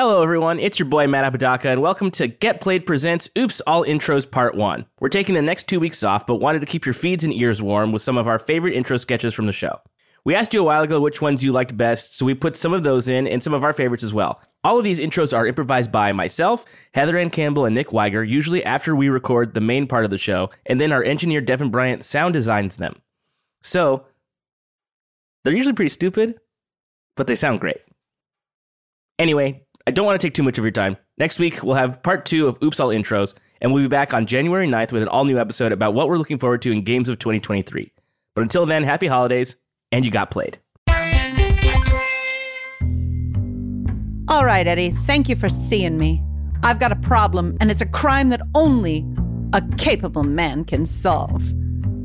Hello, everyone. It's your boy Matt Apodaca, and welcome to Get Played Presents Oops All Intros Part 1. We're taking the next two weeks off, but wanted to keep your feeds and ears warm with some of our favorite intro sketches from the show. We asked you a while ago which ones you liked best, so we put some of those in and some of our favorites as well. All of these intros are improvised by myself, Heather Anne Campbell, and Nick Wiger, usually after we record the main part of the show, and then our engineer Devin Bryant sound designs them. So, they're usually pretty stupid, but they sound great. Anyway, I don't want to take too much of your time. Next week, we'll have part two of Oops All Intros, and we'll be back on January 9th with an all new episode about what we're looking forward to in games of 2023. But until then, happy holidays, and you got played. All right, Eddie, thank you for seeing me. I've got a problem, and it's a crime that only a capable man can solve.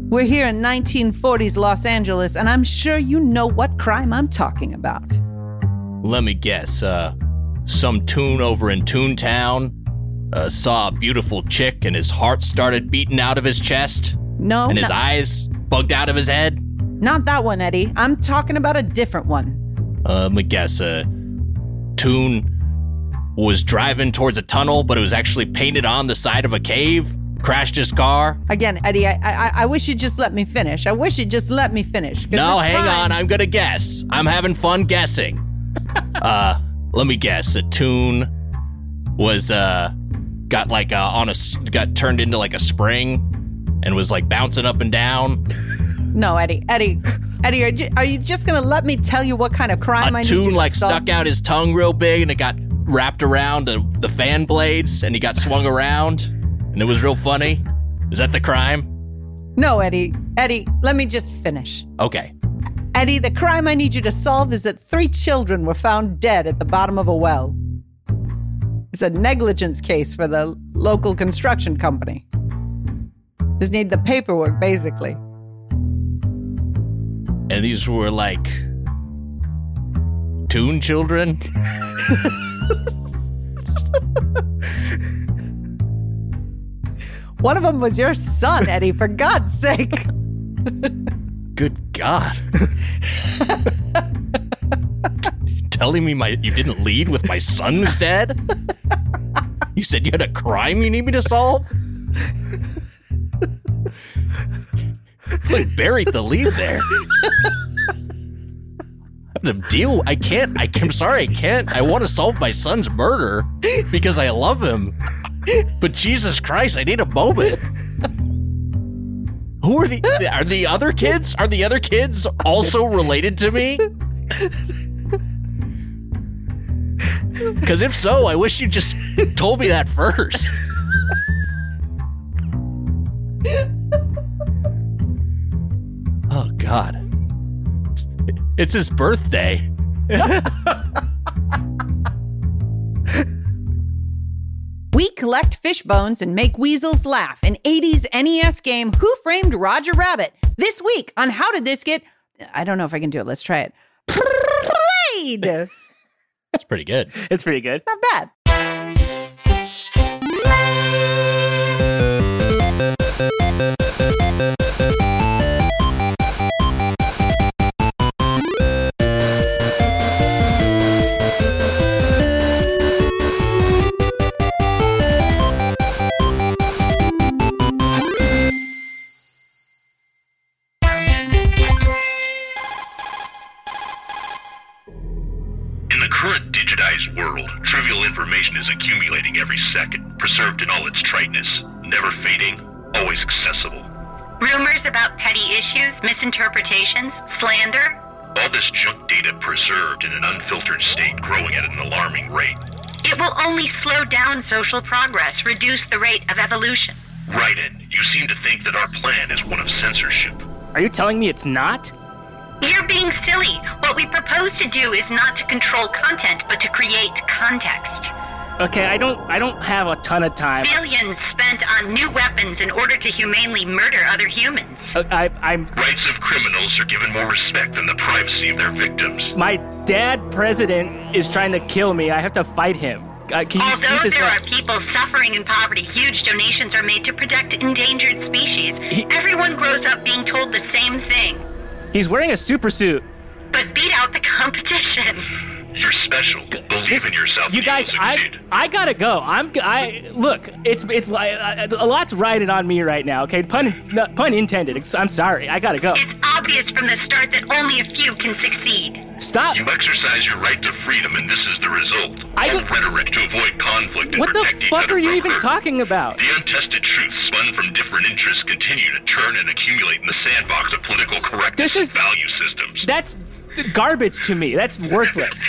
We're here in 1940s Los Angeles, and I'm sure you know what crime I'm talking about. Let me guess. Uh, some tune over in Toontown uh, saw a beautiful chick and his heart started beating out of his chest No, and his no- eyes bugged out of his head. not that one, Eddie. I'm talking about a different one. Uh, let me guess. Uh, Toon was driving towards a tunnel, but it was actually painted on the side of a cave. Crashed his car. Again, Eddie, I, I, I wish you'd just let me finish. I wish you'd just let me finish. No, hang on. I'm gonna guess. I'm having fun guessing. uh, let me guess. A tune was uh got like uh, on a got turned into like a spring and was like bouncing up and down. No, Eddie, Eddie, Eddie, are you, are you just gonna let me tell you what kind of crime a I tune like stuck out his tongue real big and it got wrapped around the, the fan blades and he got swung around and it was real funny. Is that the crime? No, Eddie, Eddie, let me just finish. Okay. Eddie, the crime I need you to solve is that three children were found dead at the bottom of a well. It's a negligence case for the local construction company. Just need the paperwork, basically. And these were like tune children. One of them was your son, Eddie, for God's sake. Good God. Telling me my you didn't lead with my son son's dead? You said you had a crime you need me to solve? like buried the lead there. To deal. I can't. I, I'm sorry. I can't. I want to solve my son's murder because I love him. But Jesus Christ, I need a moment. Who are the are the other kids? Are the other kids also related to me? Because if so, I wish you just told me that first. Oh God, it's his birthday. We collect fish bones and make weasels laugh. An 80s NES game, Who Framed Roger Rabbit? This week on How Did This Get. I don't know if I can do it. Let's try it. Played. Not It's pretty good. It's pretty good. Not bad. Is accumulating every second, preserved in all its triteness, never fading, always accessible. Rumors about petty issues, misinterpretations, slander? All this junk data preserved in an unfiltered state growing at an alarming rate. It will only slow down social progress, reduce the rate of evolution. Raiden, you seem to think that our plan is one of censorship. Are you telling me it's not? You're being silly. What we propose to do is not to control content, but to create context. Okay, I don't I don't have a ton of time. Billions spent on new weapons in order to humanely murder other humans. Uh, I, I'm Rights of criminals are given more respect than the privacy of their victims. my dad president is trying to kill me. I have to fight him. Uh, can you Although this there up? are people suffering in poverty, huge donations are made to protect endangered species. He- Everyone grows up being told the same thing. He's wearing a super suit. But beat out the competition. You're special. Believe This- in yourself. you guys, will I. I gotta go. I'm I look. It's it's like uh, a lot's riding on me right now. Okay, pun no, pun intended. It's- I'm sorry. I gotta go. It's obvious from the start that only a few can succeed. Stop. You exercise your right to freedom, and this is the result. I don't- rhetoric to avoid conflict and What the protect each fuck other are you from even hurt. talking about? The untested truths spun from different interests continue to turn and accumulate in the sandbox of political correctness This is- and value systems. That's garbage to me. That's worthless.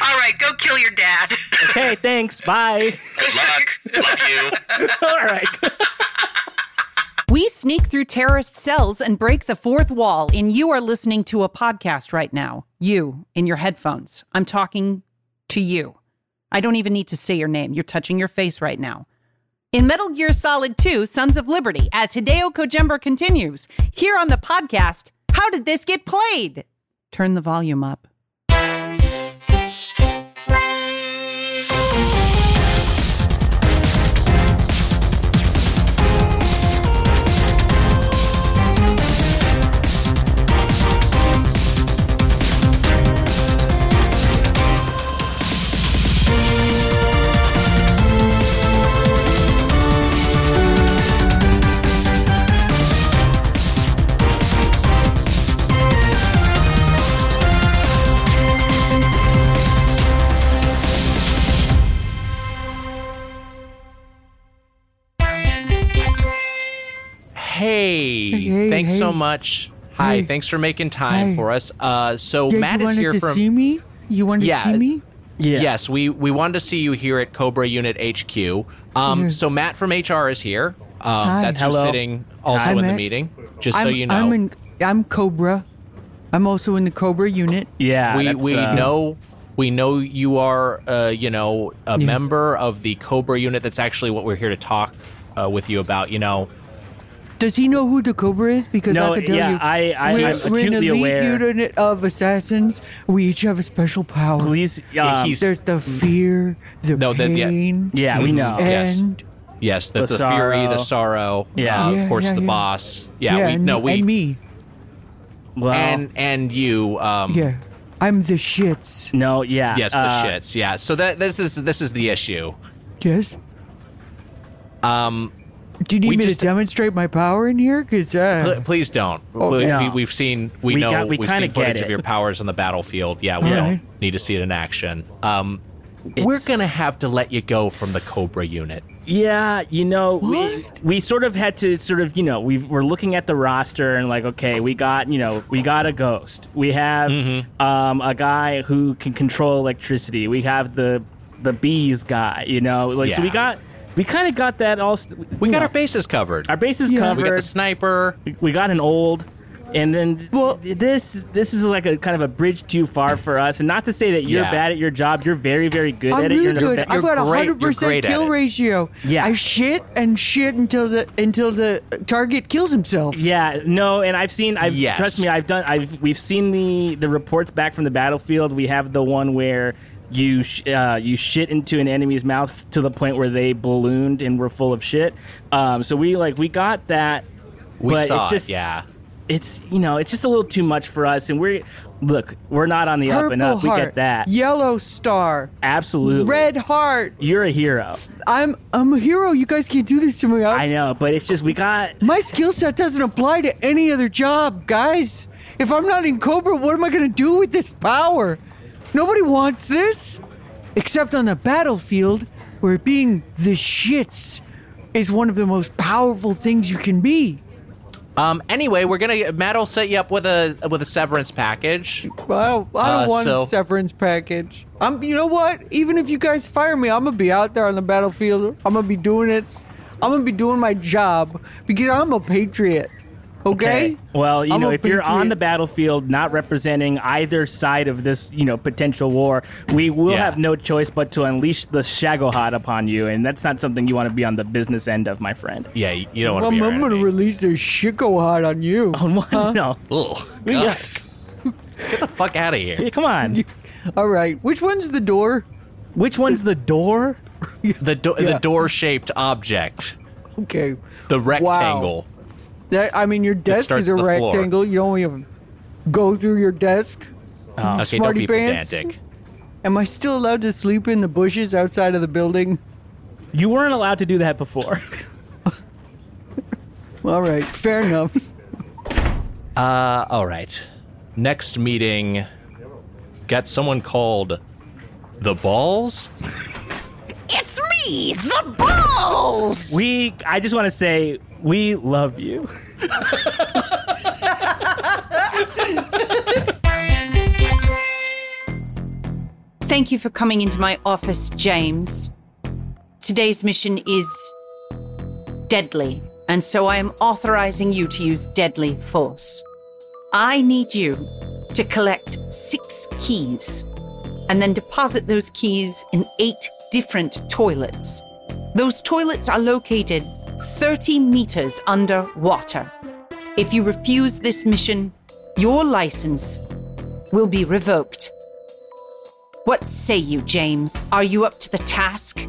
All right, go kill your dad. Okay, thanks. Bye. Good luck. Love you. All right. We sneak through terrorist cells and break the fourth wall, and you are listening to a podcast right now. You in your headphones. I'm talking to you. I don't even need to say your name. You're touching your face right now. In Metal Gear Solid 2 Sons of Liberty, as Hideo Kojima continues, here on the podcast, How Did This Get Played? Turn the volume up. Hey, hey, thanks so much. Hi, Hey. thanks for making time Hey. for us. Uh, so Yeah, Matt you is wanted here to from. see me? You wanted Yeah. to see me? Yeah. Yes, we we wanted to see you here at Cobra Unit HQ. Um, so Matt from HR is here. Um, Hi. that's who's Hello. sitting also Hi, in the meeting. Just so I'm, you know, I'm in. I'm Cobra. I'm also in the Cobra unit. Yeah. we we uh, know we know you are uh, you know a Yeah. member of the Cobra unit. That's actually what we're here to talk uh, with you about. You know, Does he know who the Cobra is? Because No, I can tell yeah, you, I- I- we're, I'm we're an elite aware. unit of assassins. We each have a special power. Please. Um, he's- There's the fear, the No, that- yeah. pain, yeah, we know. Yes. and yes, the, The the, fury, the sorrow. sorrow. Yeah. uh, Yeah, of course, yeah, the yeah. boss. Yeah, we and, no we and me. well, and and you. Um, Yeah, I'm the shits. no. Yeah. Yes, the uh, shits. Yeah. So that this is this is the issue. Yes. Um, Do you need We me just- to demonstrate my power in here? Cause uh, pl- please don't. Oh, we, no. we, have seen we, We know got- we we've kinda seen footage get of your powers on the battlefield. Yeah, we All don't right. need to see it in action. Um, we're gonna have to let you go from the Cobra unit. Yeah, you know, we What? we sort of had to sort of, you know, we we're looking at the roster and like, okay, we got, you know, we got a ghost. We have Mm-hmm. um, a guy who can control electricity. We have the the bees guy, you know, like so we got we kind of got that all. We got know, our bases covered. our bases Yeah. covered. we got the sniper. we got an old and then Well- this this is like a kind of a bridge too far for us and not to say that you're Yeah. bad at your job you're very very good I'm at it really you're an good. vet- I've got a hundred percent kill ratio. Yeah. I shit and shit until the until the target kills himself. Yeah, no, and I've seen. I've Yes. trust me. I've done. I've we've seen the the reports back from the battlefield. We have the one where you sh- uh, you shit into an enemy's mouth to the point where they ballooned and were full of shit. Um, so we like we got that. We but saw it's just it. Yeah. it's you know it's just a little too much for us, and we're look we're not on the up and Purple up. We get that yellow star, absolutely. red heart. you're a hero. I'm I'm a hero. You guys can't do this to me. I I, know, but it's just we got my skill set doesn't apply to any other job, guys. If I'm not in Cobra, what am I gonna do with this power? Nobody wants this, except on the battlefield, where being the shits is one of the most powerful things you can be. Um. Anyway, we're gonna Matt will set you up with a with a severance package. I don't, I don't Uh, want so- a severance package. I'm. You know what? Even if you guys fire me, I'm gonna be out there on the battlefield. I'm gonna be doing it. I'm gonna be doing my job because I'm a patriot. Okay. Well, you I'm know, if you're on patriot. the battlefield not representing either side of this, you know, potential war, we will Yeah. have no choice but to unleash the Shagohod upon you, and that's not something you want to be on the business end of, my friend. Yeah, you, you don't want to I'm, be I'm gonna release a shiko on you. On what? No. Ugh, God. got- Get the fuck out of here. yeah, come on. All right. Which one's the door? Which one's the door? The do- Yeah. the door shaped object, Okay. the rectangle. That I mean, your desk is a at the floor. rectangle. You only have to go through your desk. okay, don't smarty be pants. pedantic. Am I still allowed to sleep in the bushes outside of the building? You weren't allowed to do that before. All right, fair enough. Uh, all right. Next meeting, got someone called the Balls. It's me, the balls! we, I just want to say, we love you. Thank you for coming into my office, James. Today's mission is deadly, and so I am authorizing you to use deadly force. I need you to collect six keys and then deposit those keys in eight different toilets. Those toilets are located 30 meters underwater. If you refuse this mission, your license will be revoked. What say you, James? Are you up to the task?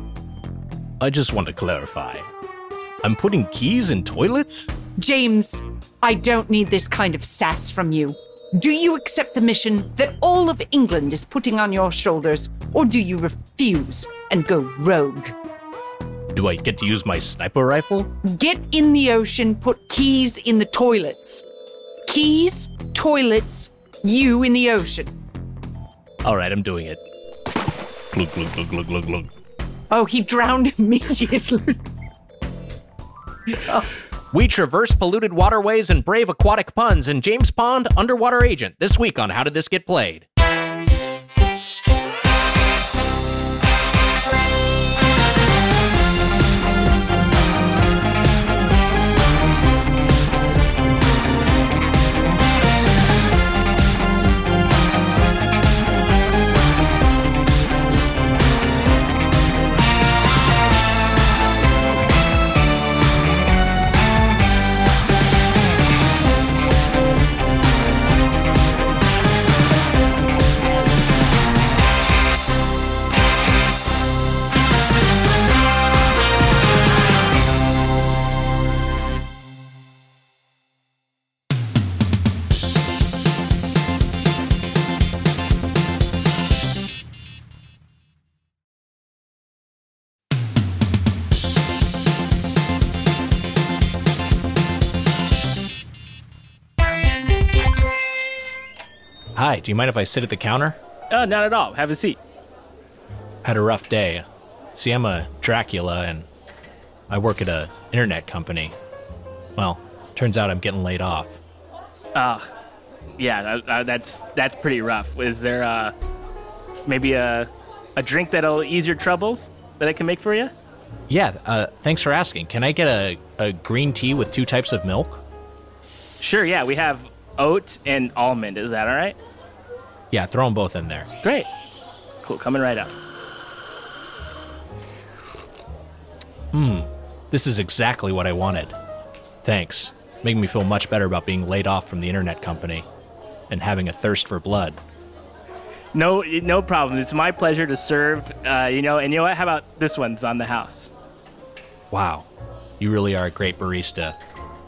I just want to clarify. I'm putting keys in toilets? James, I don't need this kind of sass from you. Do you accept the mission that all of England is putting on your shoulders, or do you refuse and go rogue? Do I get to use my sniper rifle? Get in the ocean, put keys in the toilets. Keys, toilets, you in the ocean. All right, I'm doing it. Glug, glug, glug, glug, glug, glug. Oh, he drowned immediately. We traverse polluted waterways and brave aquatic puns in James Pond Underwater Agent this week on How Did This Get Played? Hi, do you mind if I sit at the counter? Oh, not at all. Have a seat. Had a rough day. See, I'm a Dracula and I work at a internet company. Well, turns out I'm getting laid off. Yeah, uh, uh, that's that's pretty rough. Is there uh, maybe a a drink that'll ease your troubles that I can make for you? Yeah, uh, thanks for asking. Can I get a, a green tea with two types of milk? Sure. Yeah, we have oat and almond. Is that all right? Yeah, throw them both in there. Great. Cool. Coming right up. Mmm. This is exactly what I wanted. Thanks. Making me feel much better about being laid off from the internet company and having a thirst for blood. No, no problem. It's my pleasure to serve. Uh, you know, and you know what? How about this one's on the house? Wow, you really are a great barista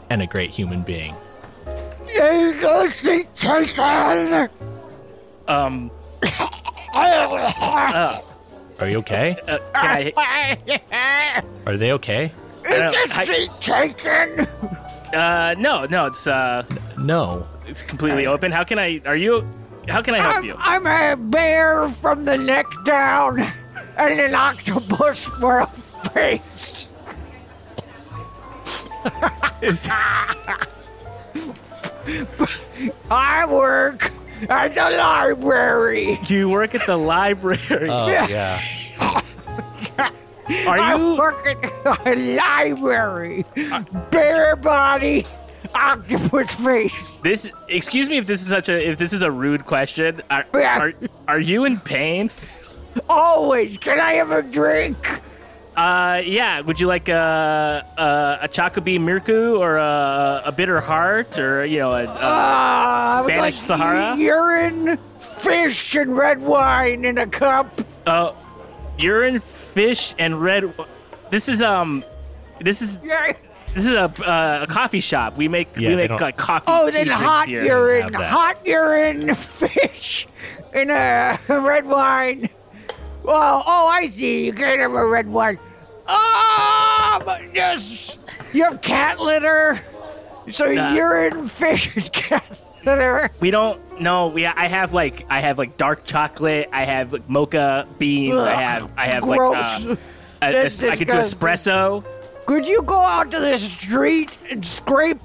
and a great human being. Um, Are you okay? uh, can I? Are they okay? Is this I- seat taken? Uh, no, no. It's uh, No. it's completely open. How can I? Are you? How can I help you? I'm a bear from the neck down and an octopus for a face. Is- I work at the library. you work at the library. Oh, yeah. Are I you? work at the library. Bare body, octopus face. This. Excuse me if this is such a if this is a rude question. Are Yeah. are, are you in pain? Always. Can I have a drink? Uh, yeah. Would you like a a, a Chocobee Mirku or a, a bitter heart or you know a, a Uh, I would Spanish like Sahara? Urine, fish, and red wine in a cup. uh, urine, fish, and red. This is um, this is Yeah. This is a uh, a coffee shop. We make Yeah, we make like coffee. Oh, then hot here. urine, hot urine, fish, and a red wine. Well, oh, I see. You can't have a red wine. Ah, yes, you have cat litter. So Uh, urine, fish, and cat litter. We don't. No, we. I have like I have like dark chocolate. I have like mocha beans. I have I have gross. like uh, a, That's a- I could do espresso. Could you go out to the street and scrape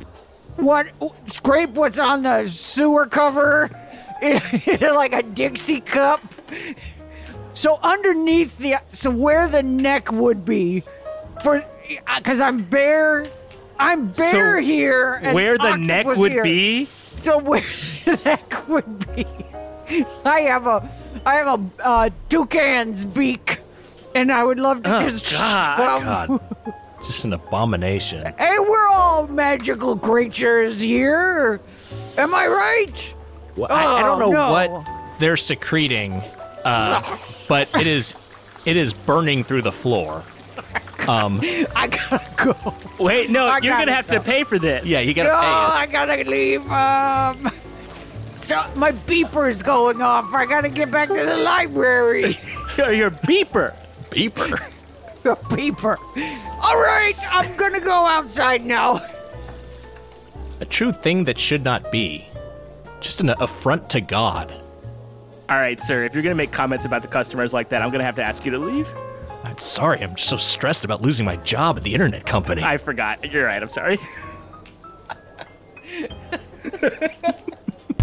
what scrape what's on the sewer cover in, in like a Dixie cup? So underneath the so where the neck would be for because I'm bare I'm bare So, here and Where the neck would here. be. So where the neck would be I have a I have a uh, toucan's beak and I would love to Oh, just God. shove- God, just an abomination. Hey, we're all magical creatures here. Am I right? Well, I, I don't know Oh, no. what they're secreting, uh, but it is it is burning through the floor. Um, I gotta go. Wait, no, I you're gotta gonna have to pay for this. yeah, you gotta No, pay I gotta leave. Um, so my beeper's going off. I gotta get back to the library. Your, your beeper. Beeper. Your beeper. All right, I'm gonna go outside now. A true thing that should not be. Just an affront to God. All right, sir. If you're gonna make comments about the customers like that, I'm gonna have to ask you to leave. I'm sorry, I'm just so stressed about losing my job at the internet company. I forgot. You're right. I'm sorry.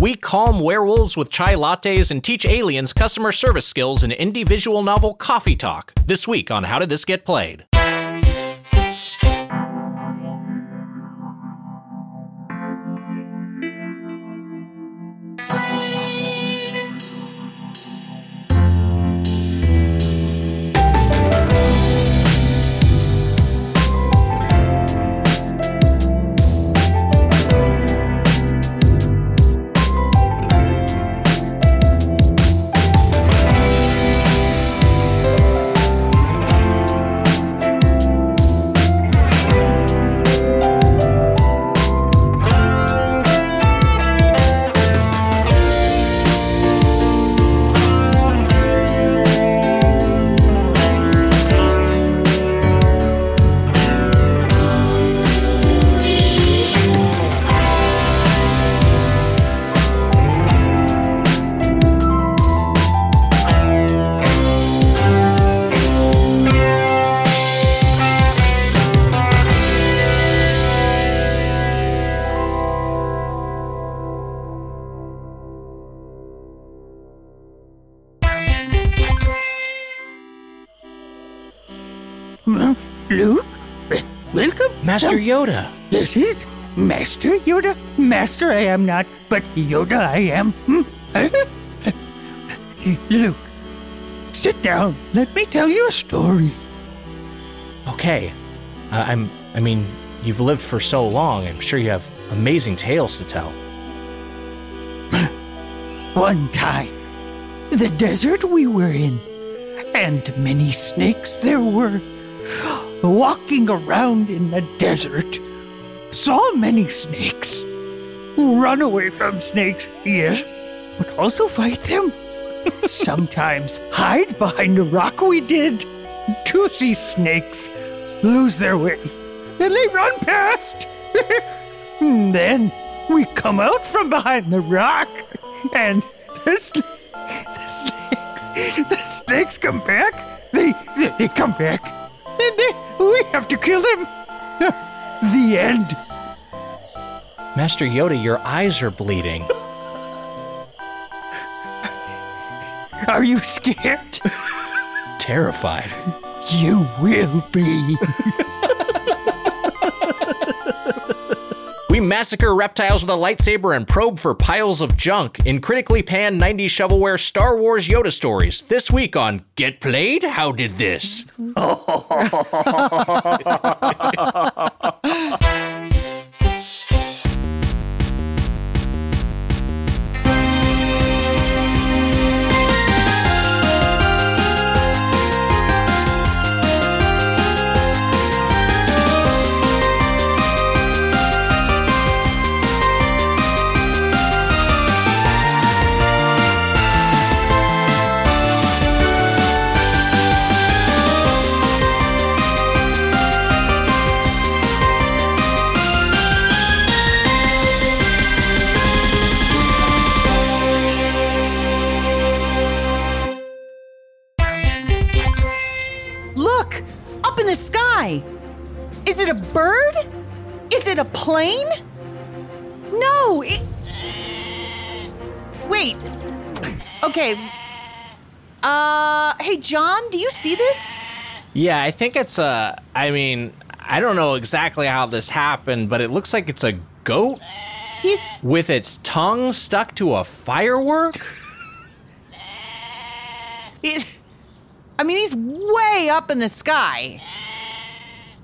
We calm werewolves with chai lattes and teach aliens customer service skills in indie visual novel Coffee Talk. This week on How Did This Get Played? Master Yoda. This is Master Yoda. Master, I am not, but Yoda, I am. Hmm? Luke, sit down. Let me tell you a story. Okay. Uh, I'm I mean, you've lived for so long. I'm sure you have amazing tales to tell. One time, the desert we were in, and many snakes there were. Walking around in the desert, saw many snakes. Run away from snakes, yes, but also fight them. Sometimes hide behind a rock we did to see snakes lose their way. Then they run past. Then we come out from behind the rock, and the, sn- the snakes, the snakes come back. They, they, they come back, and we have to kill them. The end. Master Yoda, your eyes are bleeding. Are you scared? Terrified. You will be. We massacre reptiles with a lightsaber and probe for piles of junk in critically panned 90s shovelware Star Wars Yoda stories. This week on Get Played? How Did This? sky. Is it a bird? Is it a plane? No, it. Wait. Okay. Uh, hey, John, do you see this? Yeah, I think it's a. I mean, I don't know exactly how this happened, but it looks like it's a goat He's. with its tongue stuck to a firework. He's. I mean, he's way up in the sky.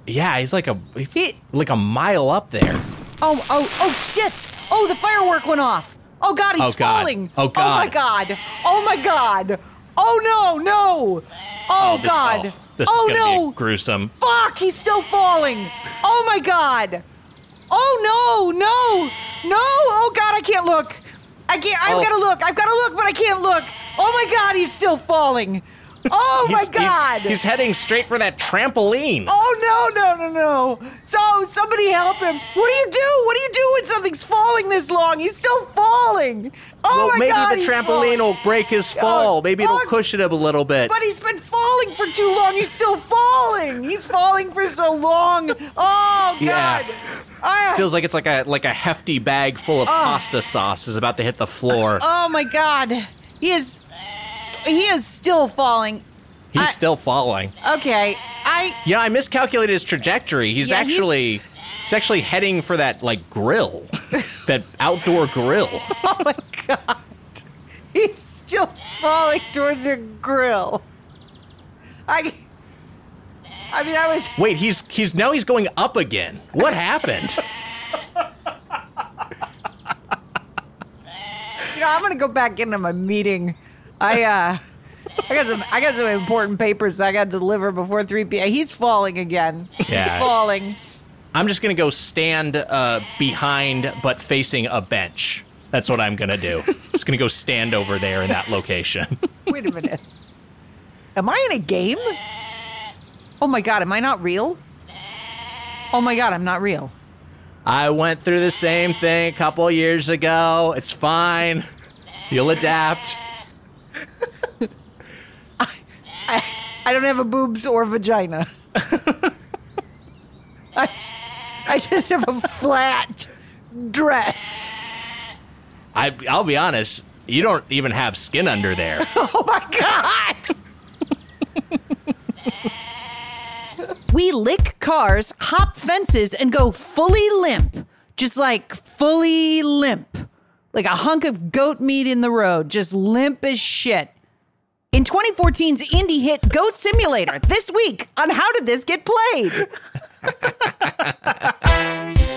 Yeah, he's like a he's He- like a mile up there. Oh, oh, oh, shit! Oh, the firework went off. Oh God, he's Oh, God. falling. Oh, Oh my God. God. Oh my God. Oh no, no. Oh, oh this, God. Oh, this oh no. be gruesome. Fuck, he's still falling. Oh my God. Oh no, no, no. Oh God, I can't look. I can't. I've Oh. got to look. I've got to look, but I can't look. Oh my God, he's still falling. Oh my He's- he's- God. He's, heading straight for that trampoline. Oh no, no, no, no. So somebody help him. What do you do? What do you do when something's falling this long? He's still falling. Oh well, my maybe god. Maybe the trampoline falling. will break his fall. Oh, maybe it'll oh, cushion him a little bit. But he's been falling for too long. He's still falling. He's falling for so long. Oh god. Yeah. I- Feels like it's like a like a hefty bag full of oh. pasta sauce is about to hit the floor. oh my god. He is he is still falling. He's I- still falling. Okay. I You know, I miscalculated his trajectory. He's Yeah, he's- actually he's actually heading for that like grill, that outdoor grill. Oh my god. He's still falling towards a grill. I I mean I was Wait, he's he's now he's going up again. What happened? you know, I'm gonna go back into my meeting. I uh I got some I got some important papers that I gotta deliver before 3 p.m. He's falling again. Yeah. He's falling. I'm just gonna go stand uh, behind, but facing a bench. That's what I'm gonna do. just gonna go stand over there in that location. Wait a minute. Am I in a game? Oh my god, am I not real? Oh my god, I'm not real. I went through the same thing a couple years ago. It's fine. You'll adapt. I, I don't have a boobs or vagina. I, I just have a flat dress. I, I'll be honest. You don't even have skin under there. Oh my god! we lick cars, hop fences, and go fully limp. Just like fully limp. Like a hunk of goat meat in the road, just limp as shit. In 2014's indie hit Goat Simulator, this week on How Did This Get Played?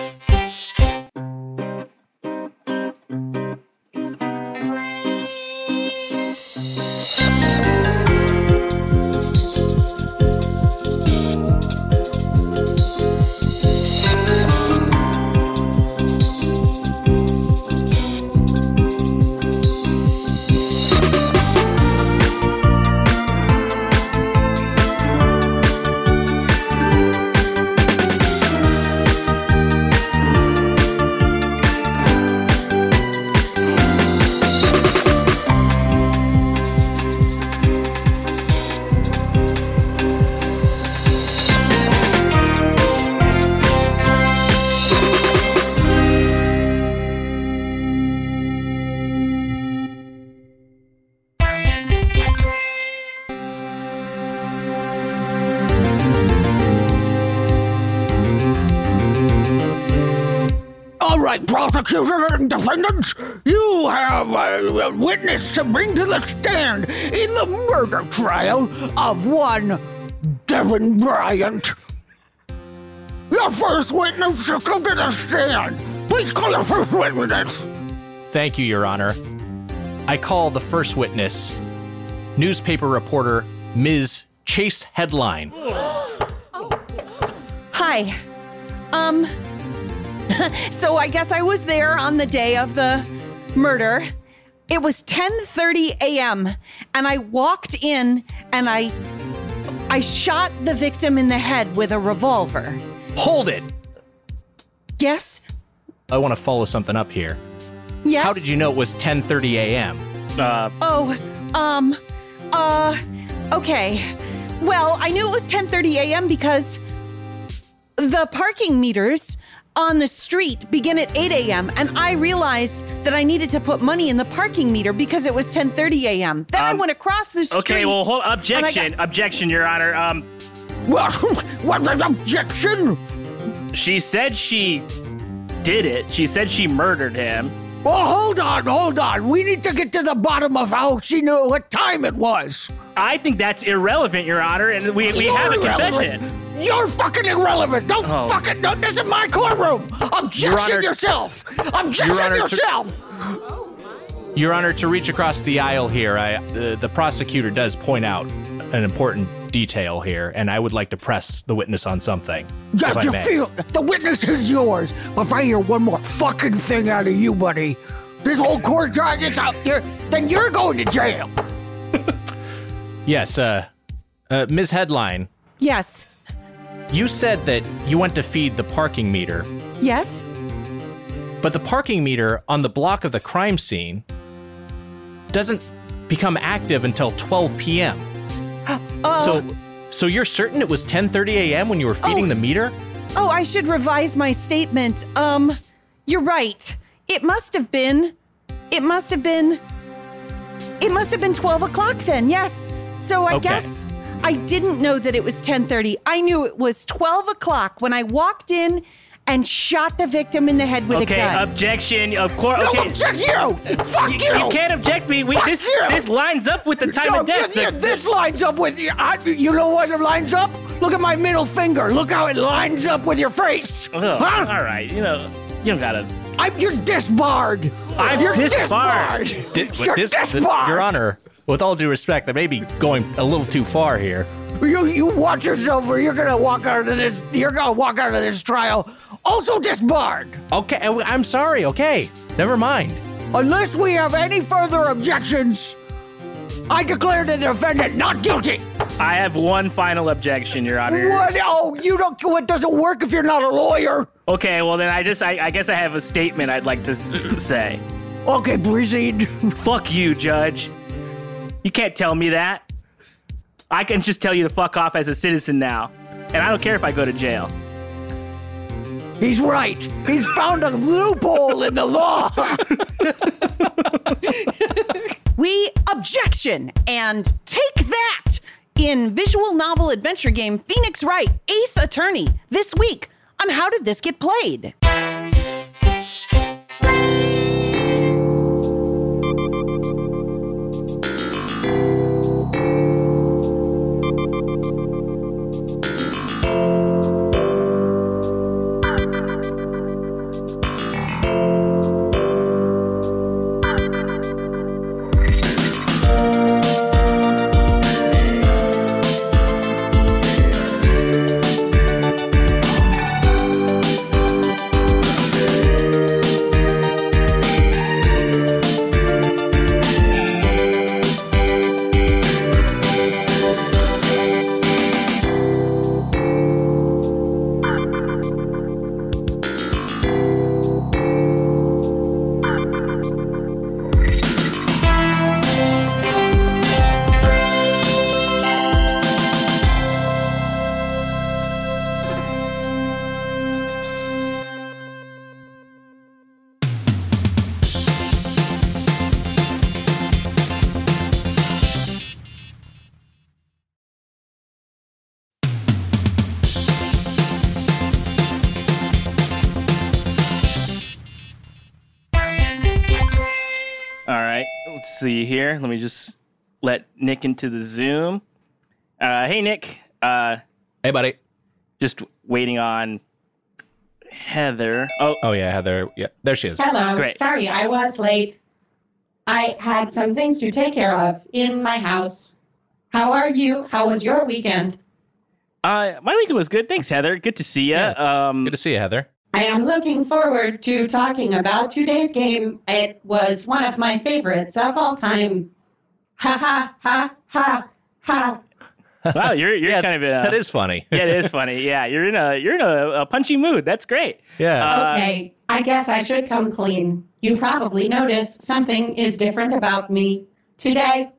prosecutor and defendants, you have a witness to bring to the stand in the murder trial of one Devin Bryant. Your first witness to come to the stand. Please call your first witness. Thank you, Your Honor. I call the first witness, newspaper reporter Ms. Chase Headline. Hi. Um so I guess I was there on the day of the murder. It was 10:30 a.m. and I walked in and I I shot the victim in the head with a revolver. Hold it! Yes? I want to follow something up here. Yes. How did you know it was 10:30 a.m.? Oh, um uh okay. Well, I knew it was 10:30 a.m. because the parking meters on the street begin at 8 a.m. and I realized that I needed to put money in the parking meter because it was 10:30 a.m. Then I Um, went across the street. Okay, well, hold objection, got- objection, Your Honor. Um, What? What's the objection? she said she did it. She said she murdered him. Well, hold on, hold on. We need to get to the bottom of how she knew what time it was. I think that's irrelevant, Your Honor, and we, we You're have a irrelevant. confession. You're fucking irrelevant. Don't Oh. fucking. No, this is my courtroom. Objection Honor- yourself. Objection Honor, to- yourself. Your Honor, to reach across the aisle here, I, uh, the prosecutor does point out an important detail here, and I would like to press the witness on something. if Yes, I you feel the witness is yours. But if I hear one more fucking thing out of you, buddy, this whole court trial is out. You're then you're going to jail. Yes, uh, uh, Ms. Headline, Yes. you said that you went to feed the parking meter, Yes. but the parking meter on the block of the crime scene doesn't become active until 12 p.m. Oh. So, so you're certain it was 10:30 a.m. when you were feeding Oh. the meter? Oh, I should revise my statement. Um, you're right. It must have been. It must have been. It must have been 12 o'clock then, yes. So I Okay. guess I didn't know that it was 10:30. I knew it was 12 o'clock when I walked in and shot the victim in the head with Okay, a gun. Okay, objection. Of course. No, Okay. object you. Fuck You, you. you can't object me. We, Fuck this you. this lines up with the time No, of death. yeah, The- this lines up with I, you know what it lines up? Look at my middle finger. Look how it lines up with your face. Ugh, Huh? All right, you know, you don't gotta. I'm you're disbarred. I'm you're disbarred. disbarred. Di- you're dis- disbarred. Your Honor, with all due respect, that may be going a little too far here. You you watch yourself, or you're gonna walk out of this. You're gonna walk out of this trial also disbarred, Okay, I- I'm sorry. Okay, never mind. unless we have any further objections. I declare the defendant not guilty. I have one final objection, Your Honor. What? Oh, you don't. What doesn't work if you're not a lawyer? Okay, well then I just I, I guess I have a statement I'd like to say. Okay, proceed. Fuck you, Judge. You can't tell me that. I can just tell you to fuck off as a citizen now, and I don't care if I go to jail. He's right. He's found a loophole in the law. We objection and take that in visual novel adventure game Phoenix Wright Ace Attorney this week on How Did This Get Played? Right, let's see here. Let me just let Nick into the Zoom. Uh, hey, Nick. Uh, Hey, buddy. just waiting on Heather. Oh, Oh yeah, Heather. Yeah, there she is. Hello. Great. Sorry, I was late. I had some things to take care of in my house. How are you? How was your weekend? uh, my weekend was good. Thanks, Heather. Good to see you. Um, Good to see you, Heather. I am looking forward to talking about today's game. It was one of my favorites of all time. Ha ha ha ha ha. wow, you're you're Yeah, kind of in a, that is funny. yeah, it is funny. Yeah, you're in a you're in a, a punchy mood. That's great. Yeah. Uh, Okay, I guess I should come clean. You probably noticed something is different about me today.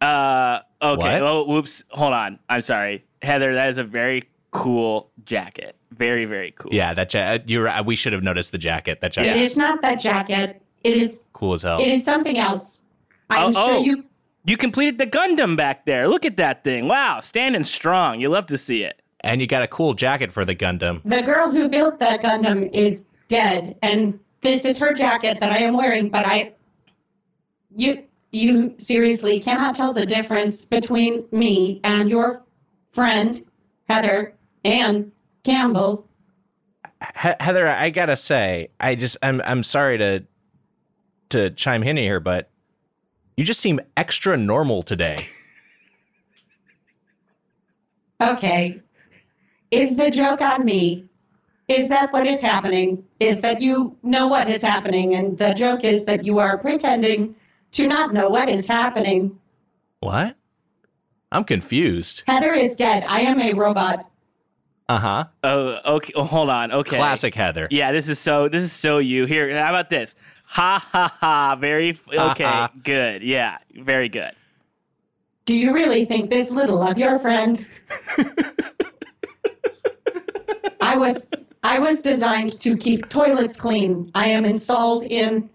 Uh, okay. What? Oh, whoops. Hold on. I'm sorry, Heather. That is a very cool jacket. Very, very cool. Yeah, that ja- you're. uh, We should have noticed the jacket. That jacket, is not that jacket. It is cool as hell. it is something else. I'm Oh, sure oh. you You completed the Gundam back there. Look at that thing. Wow, standing strong. You love to see it. and you got a cool jacket for the Gundam. the girl who built that Gundam is dead and this is her jacket that I am wearing, but I you you seriously cannot tell the difference between me and your friend Heather Anne Campbell. He- Heather, I gotta say, I just I'm I'm sorry to to chime in here, but you just seem extra normal today. Okay. Is the joke on me? Is that what is happening? Is that you know what is happening and the joke is that you are pretending to not know what is happening? What? I'm confused. Heather is dead. I am a robot. Uh huh. Oh, okay. Oh, hold on. Okay. Classic Heather. Yeah, this is so. This is so you. Here, how about this? Ha ha ha. Very f- okay. ha. good. Yeah, very good. Do you really think this little of your friend? I was I was designed to keep toilets clean. I am installed in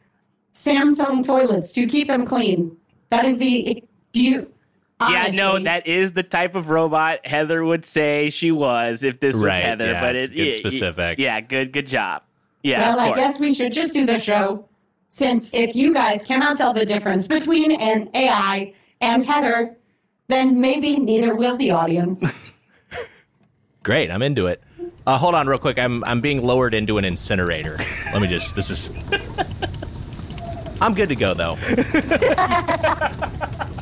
Samsung toilets to keep them clean. That is the do you Yeah, no, that is the type of robot Heather would say she was if this was Right, Heather. yeah, but it's it, good yeah, specific. Yeah, good, good job. Yeah, Well, of I course. guess we should just do the show since if you guys cannot tell the difference between an AI and Heather, then maybe neither will the audience. Great, I'm into it. Uh, hold on, real quick. I'm I'm being lowered into an incinerator. Let me just. This is. I'm good to go though.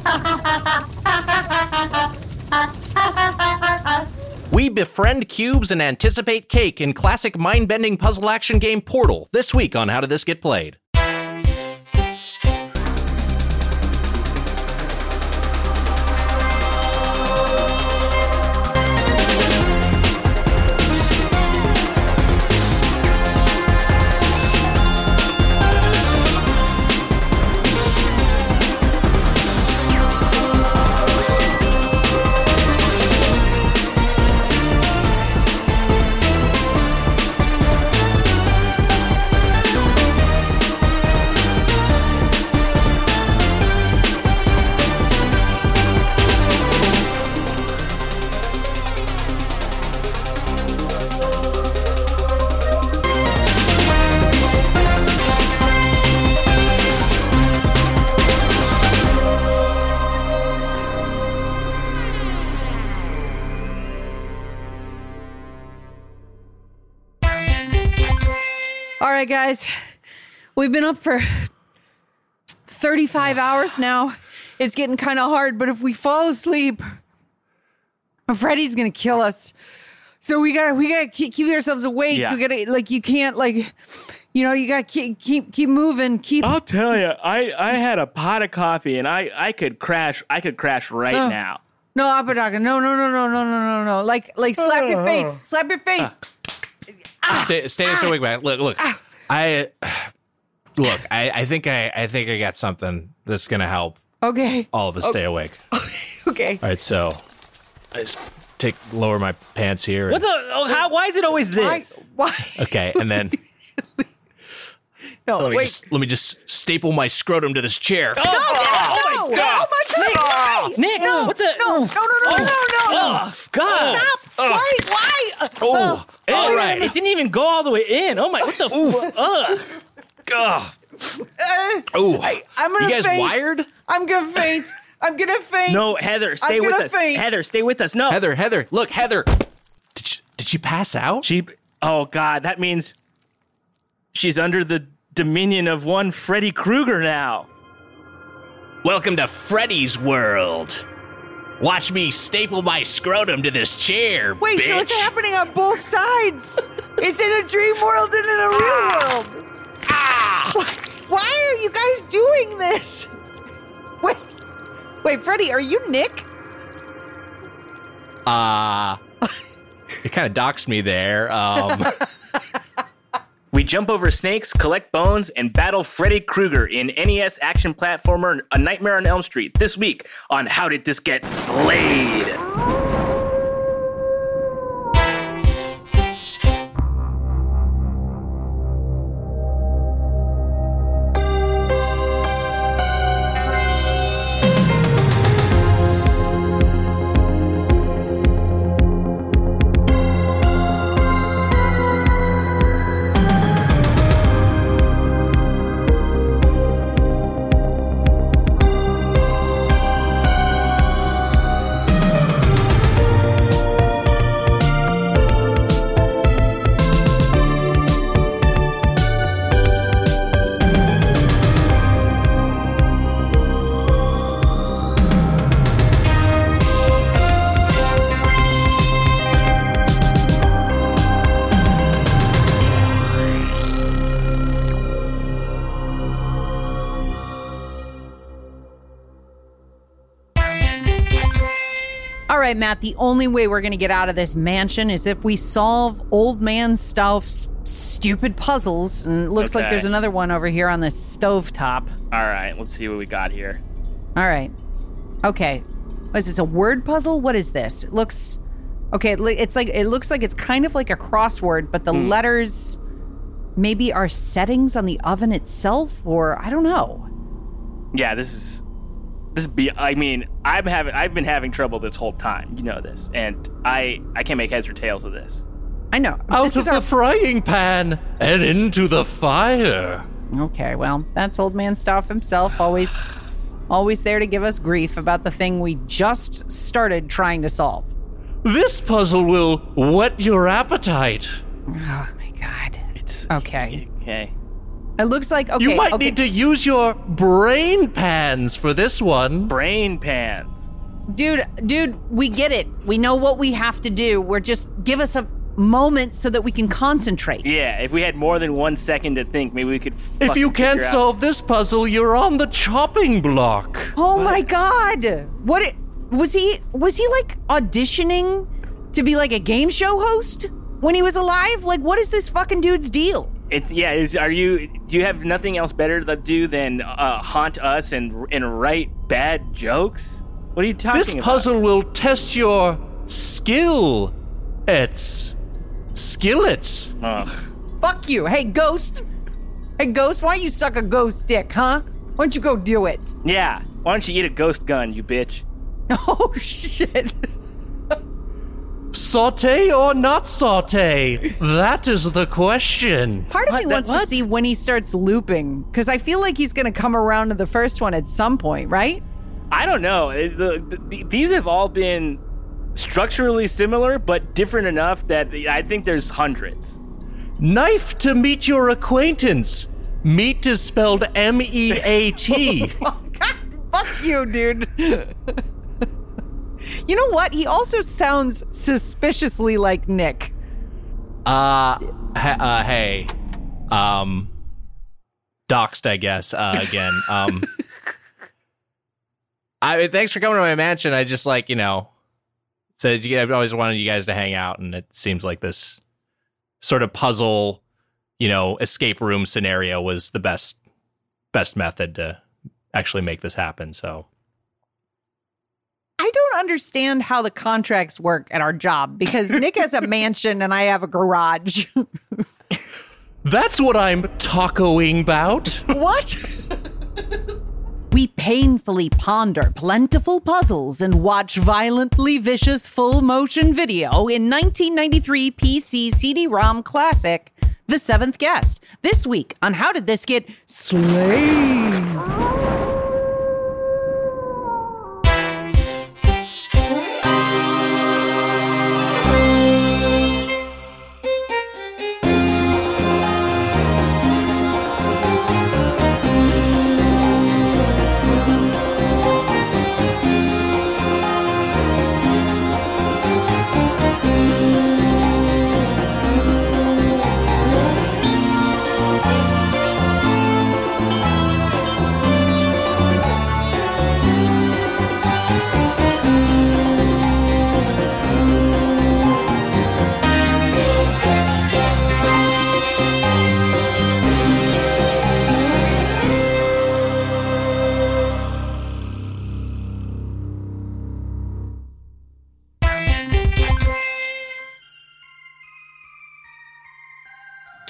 We befriend cubes and anticipate cake in classic mind bending puzzle action game Portal this week on How Did This Get Played? Right, guys. We've been up for 35 hours now. It's getting kind of hard, but if we fall asleep, Freddy's going to kill us. So we got to we got to keep, keep ourselves awake. Yeah. You got to like you can't like you know, you got to keep keep keep moving, keep I'll tell you, I, I had a pot of coffee and I, I could crash. I could crash right Uh. now. No, Apodaca. No, no, no, no, no, no, no, no. Like like slap your oh. face. Slap your face. Ah. Ah. Stay, stay, ah. stay awake, man. Look, look. I look. I, I think I, I think I got something that's gonna help Okay. all of us stay awake. Okay. All right, so I just take lower my pants here. What the? Oh, how? Why is it always this? Why? okay, and then No, let me wait. just let me just staple my scrotum to this chair. Oh, no, oh my God. Nick, Why? Nick, No, what the? no, no, no, no, no, no, no. Oh, God. Stop. Why? Why? Oh, all It- It didn't even go all the way in. Oh my! What the? F- ugh. Ugh. Uh, Oh, I, I'm gonna you guys faint. wired? I'm gonna faint. I'm gonna faint. No, Heather, stay I'm with gonna us. faint. Heather, stay with us. No, Heather, Heather, look, Heather. Did she, did she pass out? She. Oh God, that means she's under the dominion of one Freddy Krueger now. Welcome to Freddy's world. Watch me staple my scrotum to this chair, Wait, bitch. so it's happening on both sides. it's in a dream world and in a real world. Ah! Why are you guys doing this? Wait, wait, Freddy, are you Nick? Uh, it kind of doxed me there. Um, We jump over snakes, collect bones, and battle Freddy Krueger in NES action platformer A Nightmare on Elm Street this week on How Did This Get Slayed? Right, Matt, the only way we're going to get out of this mansion is if we solve old man Stauf's stupid puzzles. And it looks like there's another one over here on the stove top. All right, let's see what we got here. All right. Okay. What is this? A word puzzle? What is this? It looks okay. It's like it looks like it's kind of like a crossword, but the Hmm. letters maybe are settings on the oven itself, or I don't know. Yeah, this is this be. I mean, I'm having I've been having trouble this whole time. You know this, and I I can't make heads or tails of this. I know. Out this of is the our frying pan and into the fire. okay. Well, that's old man Stauf himself. Always, always there to give us grief about the thing we just started trying to solve. This puzzle will whet your appetite. Oh my god. It's Okay. Okay. It looks like okay. you might okay. need to use your brain pans for this one. Brain pans. dude dude we get it we know what we have to do we're just give us a moment so that we can concentrate Yeah, if we had more than one second to think, maybe we could. If you fucking can't figure out- solve this puzzle, you're on the chopping block. oh my god what it, was he was he like auditioning to be like a game show host when he was alive like what is this fucking dude's deal It's yeah. Is are you? Do you have nothing else better to do than uh, haunt us and and write bad jokes? What are you talking This about? This puzzle will test your skill. It's skillets. Ugh. fuck you hey ghost hey ghost why don't you suck a ghost dick huh why don't you go do it Yeah. Why don't you eat a ghost gun, you bitch? oh shit Saute or not saute? That is the question. Part of What? me That- wants to see when he starts looping because I feel like he's going to come around to the first one at some point, right? I don't know. It- the- the- these have all been structurally similar, but different enough that I think there's hundreds. Knife to meet your acquaintance. Meat is spelled M E A T. Oh, God, fuck you, dude. you know what? He also sounds suspiciously like Nick. Uh, ha- uh, hey, um, doxed, I guess. Uh, again, um, I mean, thanks for coming to my mansion. I just like you know says you I've always wanted you guys to hang out, and it seems like this sort of puzzle, you know, escape room scenario was the best best method to actually make this happen. So I don't understand how the contracts work at our job because Nick has a mansion and I have a garage. that's what I'm tacoing about. What? we painfully ponder plentiful puzzles and watch violently vicious full motion video in 1993 PC CD ROM classic, The Seventh Guest. This week on How Did This Get Slain?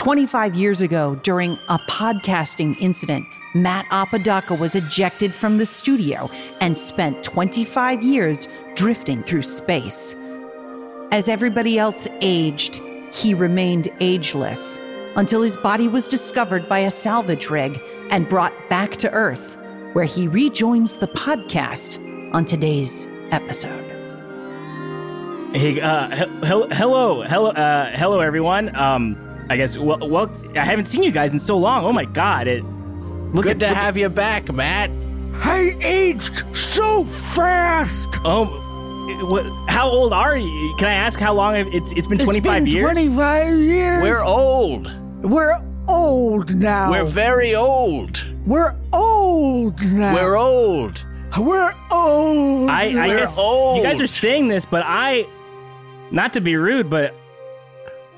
Twenty-five years ago, during a podcasting incident, Matt Apodaca was ejected from the studio and spent 25 years drifting through space. As everybody else aged, he remained ageless until his body was discovered by a salvage rig and brought back to Earth, where he rejoins the podcast on today's episode. Hey, uh, he- hel- hello, hello, uh, hello, everyone. Um, I guess well, well, I haven't seen you guys in so long. Oh my god, it. Look Good at, to look have you back, Matt. I aged so fast. At, oh, what? How old are you? Can I ask how long? it- It's it's been twenty five it's been years. 25 years. We're old. We're old now. We're very old. We're old now. We're old. We're old. I, I We're guess old. you guys are saying this, but I, not to be rude, but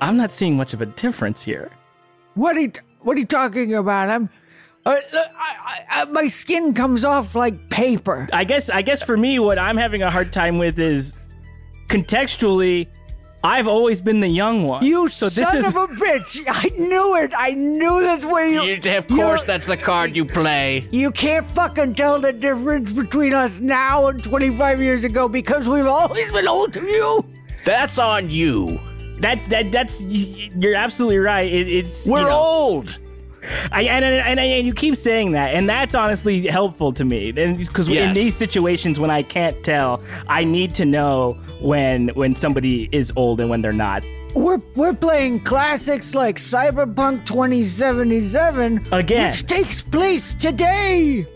I'm not seeing much of a difference here. What are you, what are you talking about? I'm. Uh, look, I, I, I, my skin comes off like paper. I guess I guess for me, what I'm having a hard time with is contextually. I've always been the young one. You so son this is of a bitch! I knew it. I knew that's where you. You- of course, you- that's the card you play. You can't fucking tell the difference between us now and 25 years ago because we've always been old to you. That's on you. That that that's you're absolutely right. It, it's We're know, old. I, and, and, and you keep saying that, and that's honestly helpful to me. And because in these situations when I can't tell, I need to know when when somebody is old and when they're not. We're we're playing classics like Cyberpunk 2077 Again. which takes place today.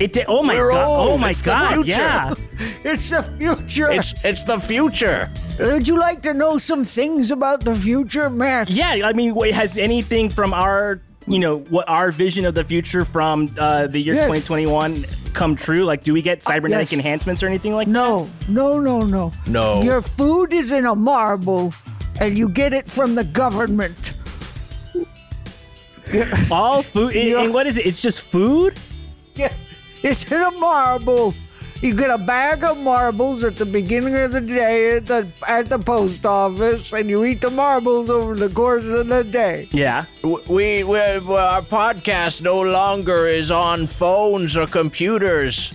It ta- oh my We're god! old. Oh my It's god! Yeah. It's the future. It's it's the future. Would you like to know some things about the future, Matt? Yeah, I mean, has anything from our, you know, what our vision of the future from uh, the year Yes. 2021 come true? Like, do we get cybernetic yes. enhancements or anything like that? No, no, no, no. No. Your food is in a marble, and you get it from the government. All food? and what is it? It's just food? Yeah, it's in a marble. You get a bag of marbles at the beginning of the day at the at the post office, and you eat the marbles over the course of the day. Yeah. We, we our podcast no longer is on phones or computers.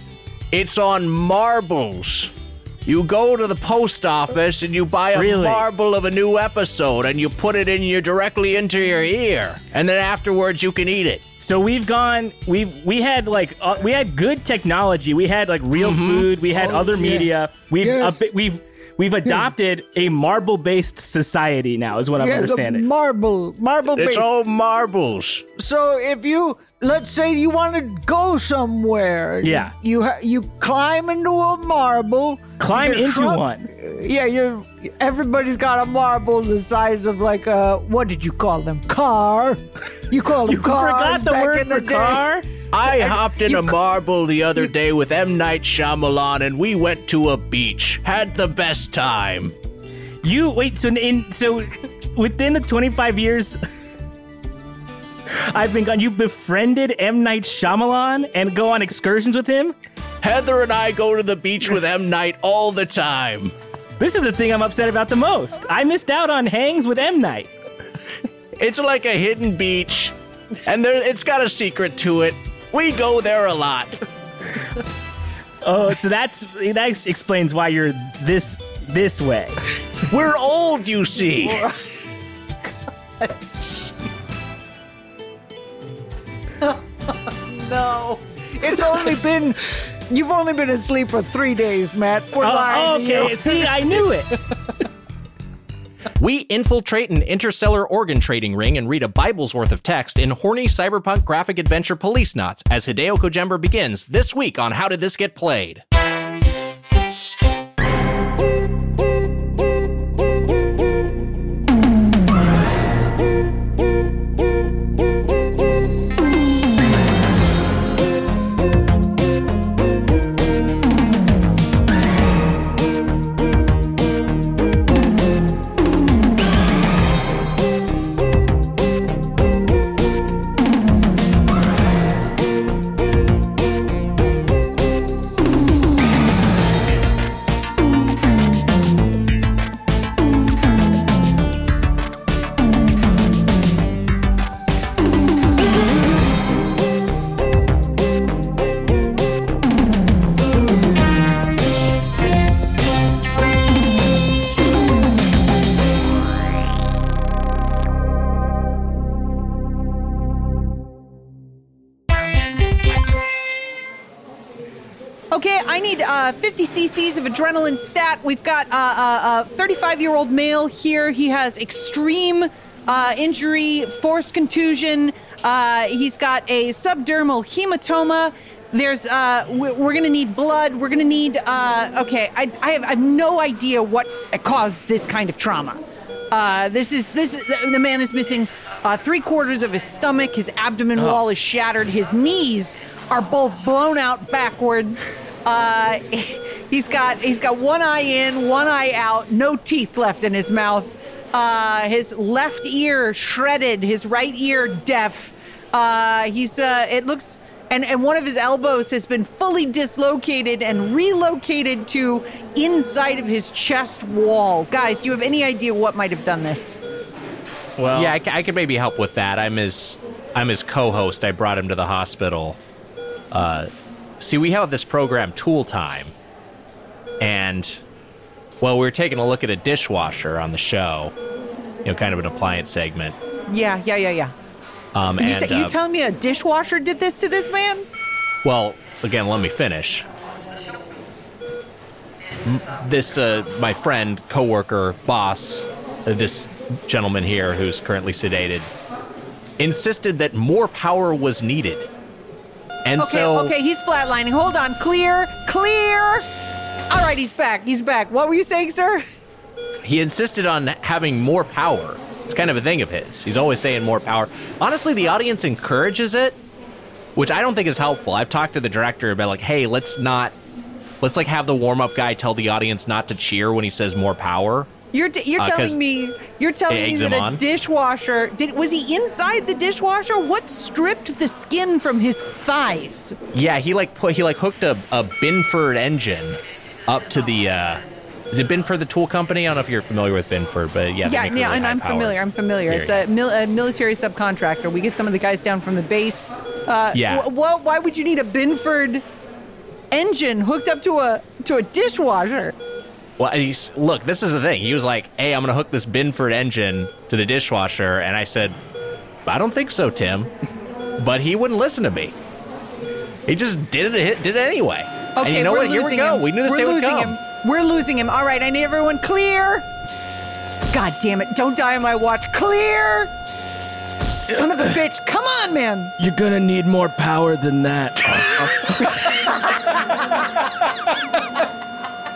It's on marbles. You go to the post office and you buy a Really? marble of a new episode and you put it in your directly into your ear, and then afterwards you can eat it. So we've gone. We've we had like uh, we had good technology. We had like real food. We had Oh, other yeah. media. We've Yes. a bit- we've we've adopted a marble based society now. Is what I'm yeah, the understanding. marble, marble It's base. all marbles. So if you let's say you want to go somewhere, Yeah. you ha- you climb into a marble, Climb into shrub- one. Yeah, you. Everybody's got a marble the size of like a what did you call them? Car. You call them You cars forgot the back word in the for day. car. I hopped in you a c- marble the other day with M. Night Shyamalan and we went to a beach. Had the best time. You wait. So in so within the 25 years. I've been gone. You befriended M Night Shyamalan and go on excursions with him. Heather and I go to the beach with M. Night all the time. This is the thing I'm upset about the most. I missed out on hangs with M Night. It's like a hidden beach, and there it's got a secret to it. We go there a lot. Oh, so that's that explains why you're this this way. We're old, you see. No, it's only been. You've only been asleep for three days, Matt. We're Oh, lying to okay. you. See, I knew it. We infiltrate an interstellar organ trading ring and read a Bible's worth of text in horny cyberpunk graphic adventure Policenauts as Hideo Kojember begins this week on How Did This Get Played? 50 cc's of adrenaline stat. We've got uh, a 35 year old male here. He has extreme uh, injury, forced contusion. Uh, he's got a subdermal hematoma. There's, uh, we're, gonna need blood. We're gonna need, uh, okay, I, I, have, I have no idea what caused this kind of trauma. Uh, this is this. The man is missing uh, three quarters of his stomach. His abdomen wall is shattered. His knees are both blown out backwards. Uh, he's got he's got one eye in, one eye out, no teeth left in his mouth. Uh, his left ear shredded, his right ear deaf. Uh, he's uh, it looks and, and one of his elbows has been fully dislocated and relocated to inside of his chest wall. Guys, do you have any idea what might have done this? Well, Yeah, I, I could maybe help with that. I'm his I'm his co-host. I brought him to the hospital. Uh, see, we have this program Tool Time, and well, we were taking a look at a dishwasher on the show. You know, kind of an appliance segment. Yeah, yeah, yeah, yeah. Um, You, and say, you uh, telling me a dishwasher did this to this man? Well, again, let me finish. This, uh, my friend, coworker, boss, uh, this gentleman here who's currently sedated, insisted that more power was needed. And Okay, so, okay, he's flatlining. Hold on, clear, clear. All right, he's back. He's back. What were you saying, sir? he insisted on having more power. It's kind of a thing of his. He's always saying more power. Honestly, the audience encourages it, which I don't think is helpful. I've talked to the director about like, hey, let's not, let's like have the warm up guy tell the audience not to cheer when he says more power. You're t- you're Uh, telling me you're telling me that a on. dishwasher did was he inside the dishwasher? What stripped the skin from his thighs? Yeah, he like put he like hooked a, a Binford engine up to the. uh Is it Binford the tool company? I don't know if you're familiar with Binford, but yeah. Yeah, yeah, really and I'm familiar. I'm familiar. Here It's a, mil- a military subcontractor. We get some of the guys down from the base. Uh, Yeah. wh- wh- why would you need a Binford engine hooked up to a to a dishwasher? Well, he's look. This is the thing. He was like, "Hey, I'm gonna hook this Binford engine to the dishwasher," and I said, "I don't think so, Tim." But he wouldn't listen to me. He just did it. Did it anyway. Okay, and you know we're what? Here we losing go. him. We knew this we're day would losing come. him. We're losing him. All right, I need everyone clear. God damn it! Don't die on my watch. Clear. Son of a bitch! Come on, man. you're gonna need more power than that.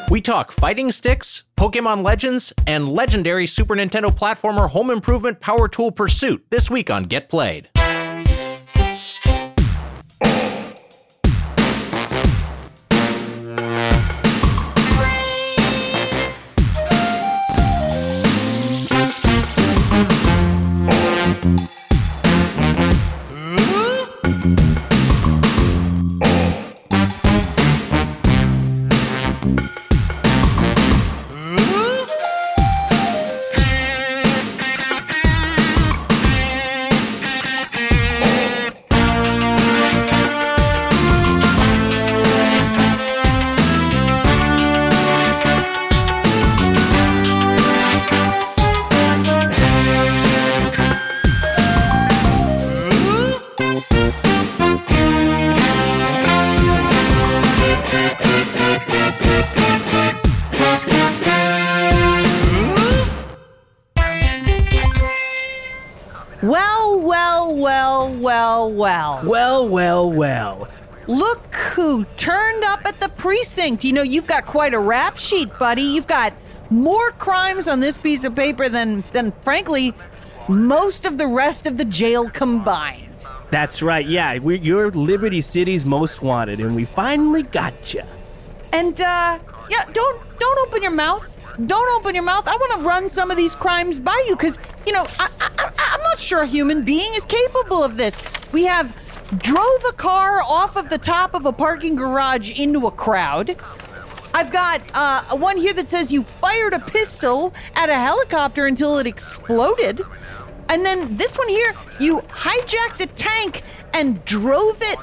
We talk fighting sticks, Pokemon Legends, and legendary Super Nintendo platformer Home Improvement Power Tool Pursuit this week on Get Played. Well, well. well, well. Look who turned up at the precinct. You know, you've got quite a rap sheet, buddy. You've got more crimes on this piece of paper than, than frankly, most of the rest of the jail combined. That's right. Yeah, we're, you're Liberty City's most wanted, and we finally got you. And uh, yeah, don't don't open your mouth. Don't open your mouth. I want to run some of these crimes by you because you know I, I, I'm not sure a human being is capable of this. We have drove a car off of the top of a parking garage into a crowd. I've got uh, one here that says you fired a pistol at a helicopter until it exploded. And then this one here, you hijacked a tank and drove it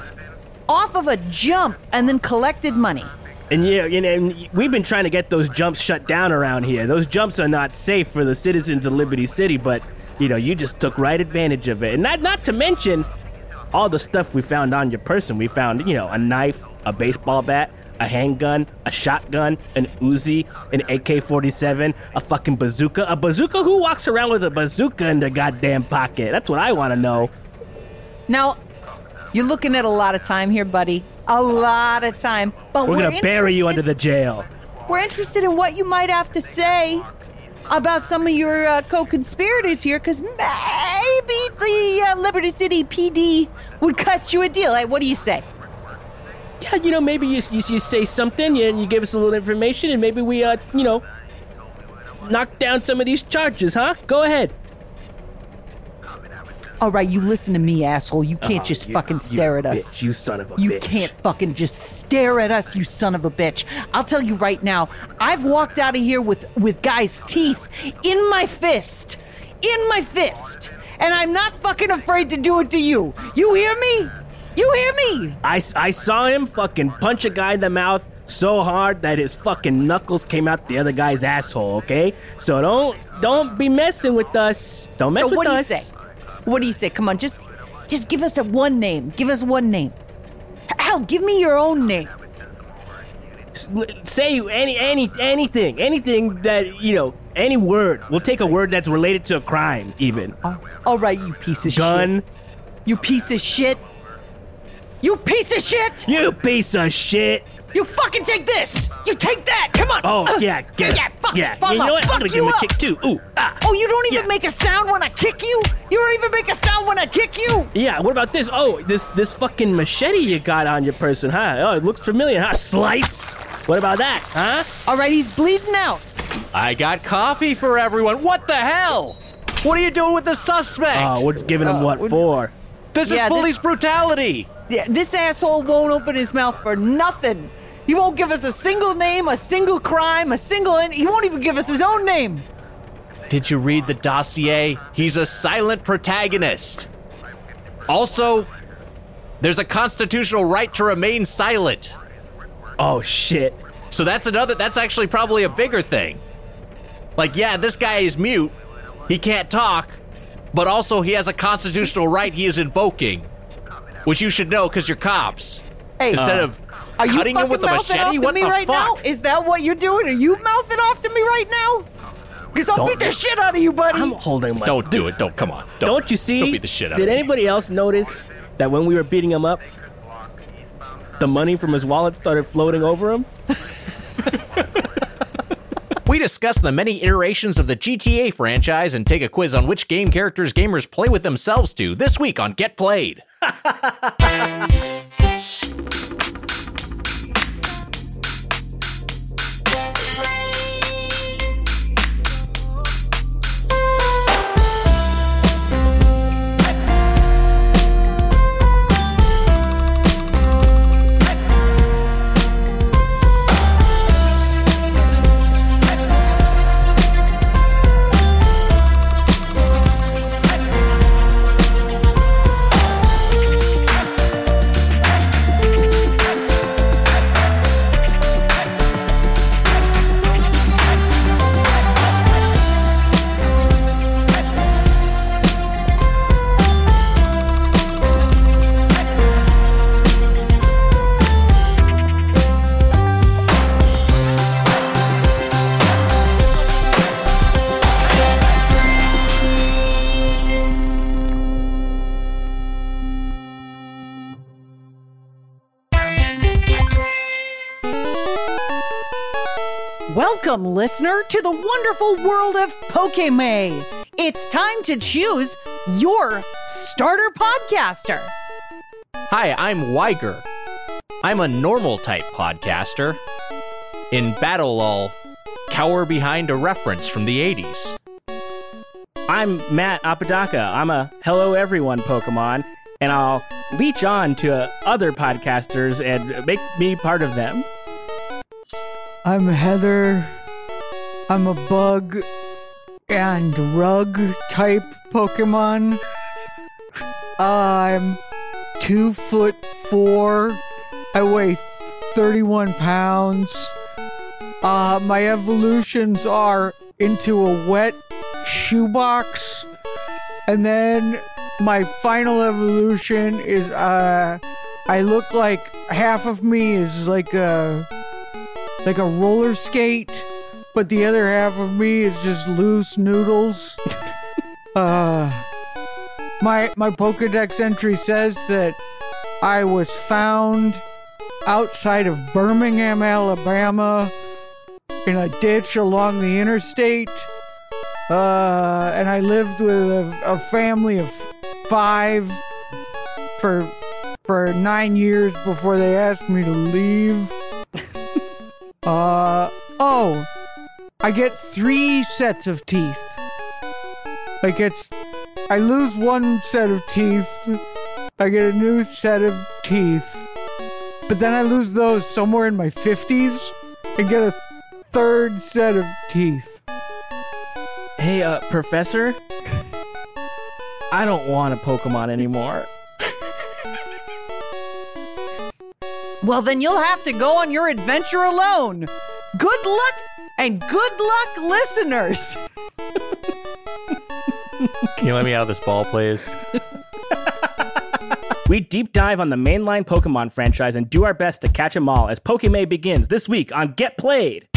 off of a jump and then collected money. And yeah, know, and we've been trying to get those jumps shut down around here. Those jumps are not safe for the citizens of Liberty City, but you know, you just took right advantage of it. And not not to mention all the stuff we found on your person. We found, you know, a knife, a baseball bat, a handgun, a shotgun, an Uzi, an AK-47, a fucking bazooka. A bazooka? Who walks around with a bazooka in their goddamn pocket? That's what I want to know. Now, you're looking at a lot of time here, buddy. A lot of time. But We're we're, gonna bury you under the jail. We're interested in what you might have to say about some of your uh, co-conspirators here, because maybe the uh, Liberty City PD would cut you a deal. Hey, what do you say? yeah, you know, maybe you, you, you say something and you give us a little information, and maybe we, uh, you know, knock down some of these charges, huh? Go ahead. All right, you listen to me, asshole. You can't Oh, just you- fucking stare at us. bitch, you son of a You bitch. can't fucking just stare at us, you son of a bitch. I'll tell you right now, I've walked out of here with with guys' teeth in my fist. In my fist. And I'm not fucking afraid to do it to you. You hear me? You hear me? I, I saw him fucking punch a guy in the mouth so hard that his fucking knuckles came out the other guy's asshole. Okay, so don't don't be messing with us. Don't mess so with what us. do you say? What do you say? Come on, just just give us a one name. Give us one name. Hell, give me your own name. Say any any anything anything that you know any word. We'll take a word that's related to a crime, even All right, you piece of shit. gun. You piece of shit. You piece of shit. You piece of shit. You fucking take this! You take that! Come on! Oh Uh, yeah, get it. yeah, fuck yeah. it, fuck you know it, what? I'm gonna give him a up. kick too. Ooh, ah. Oh, you don't even Yeah. make a sound when I kick you? You don't even make a sound when I kick you? Yeah, what about this? Oh, this this fucking machete you got on your person, huh? Oh, it looks familiar, huh? Slice. What about that, huh? All right, he's bleeding out. I got coffee for everyone. What the hell? What are you doing with the suspect? Oh, we're giving him Uh, what for? this yeah, is this- police brutality. Yeah, this asshole won't open his mouth for nothing. He won't give us a single name, a single crime, a single. In- he won't even give us his own name. Did you read the dossier? He's a silent protagonist. Also, there's a constitutional right to remain silent. Oh shit. So that's another, that's actually probably a bigger thing. Like, yeah, this guy is mute, he can't talk, but also he has a constitutional right he is invoking, which you should know because you're cops. Hey, Instead of are you cutting fucking him with a mouthing machete, off to what me the right fuck? now? Is that what you're doing? Are you mouthing off to me right now? Because I'll Don't- beat the shit out of you, buddy. I'm holding my. Don't do it. Don't come on. Don't, Don't you see? Don't beat the shit out Did of me. anybody else notice that when we were beating him up, the money from his wallet started floating over him? We discuss the many iterations of the GTA franchise and take a quiz on which game characters gamers play with themselves to this week on Get Played. Welcome, listener, to the wonderful world of Pokemon. It's time to choose your starter podcaster. Hi, I'm Wiger. I'm a normal type podcaster. In battle, I'll cower behind a reference from the 80s. I'm Matt Apodaca. I'm a Hello Everyone Pokemon, and I'll leech on to other podcasters and make me part of them. I'm Heather. I'm a bug and rug type Pokemon. I'm two foot four. I weigh 31 pounds. Uh, my evolutions are into a wet shoebox. And then my final evolution is uh I look like half of me is like a like a roller skate, but the other half of me is just loose noodles. uh my my Pokedex entry says that I was found outside of Birmingham, Alabama in a ditch along the interstate. Uh and I lived with a, a family of 5 for for nine years before they asked me to leave. uh oh, I get three sets of teeth. Like it's, I lose one set of teeth, I get a new set of teeth, but then I lose those somewhere in my fifties and get a third set of teeth. Hey, uh, Professor? I don't want a Pokemon anymore. Well, then you'll have to go on your adventure alone. Good luck and good luck, listeners. Can you let me out of this ball, please? We deep dive on the mainline Pokemon franchise and do our best to catch them all as Pokemon begins this week on Get Played.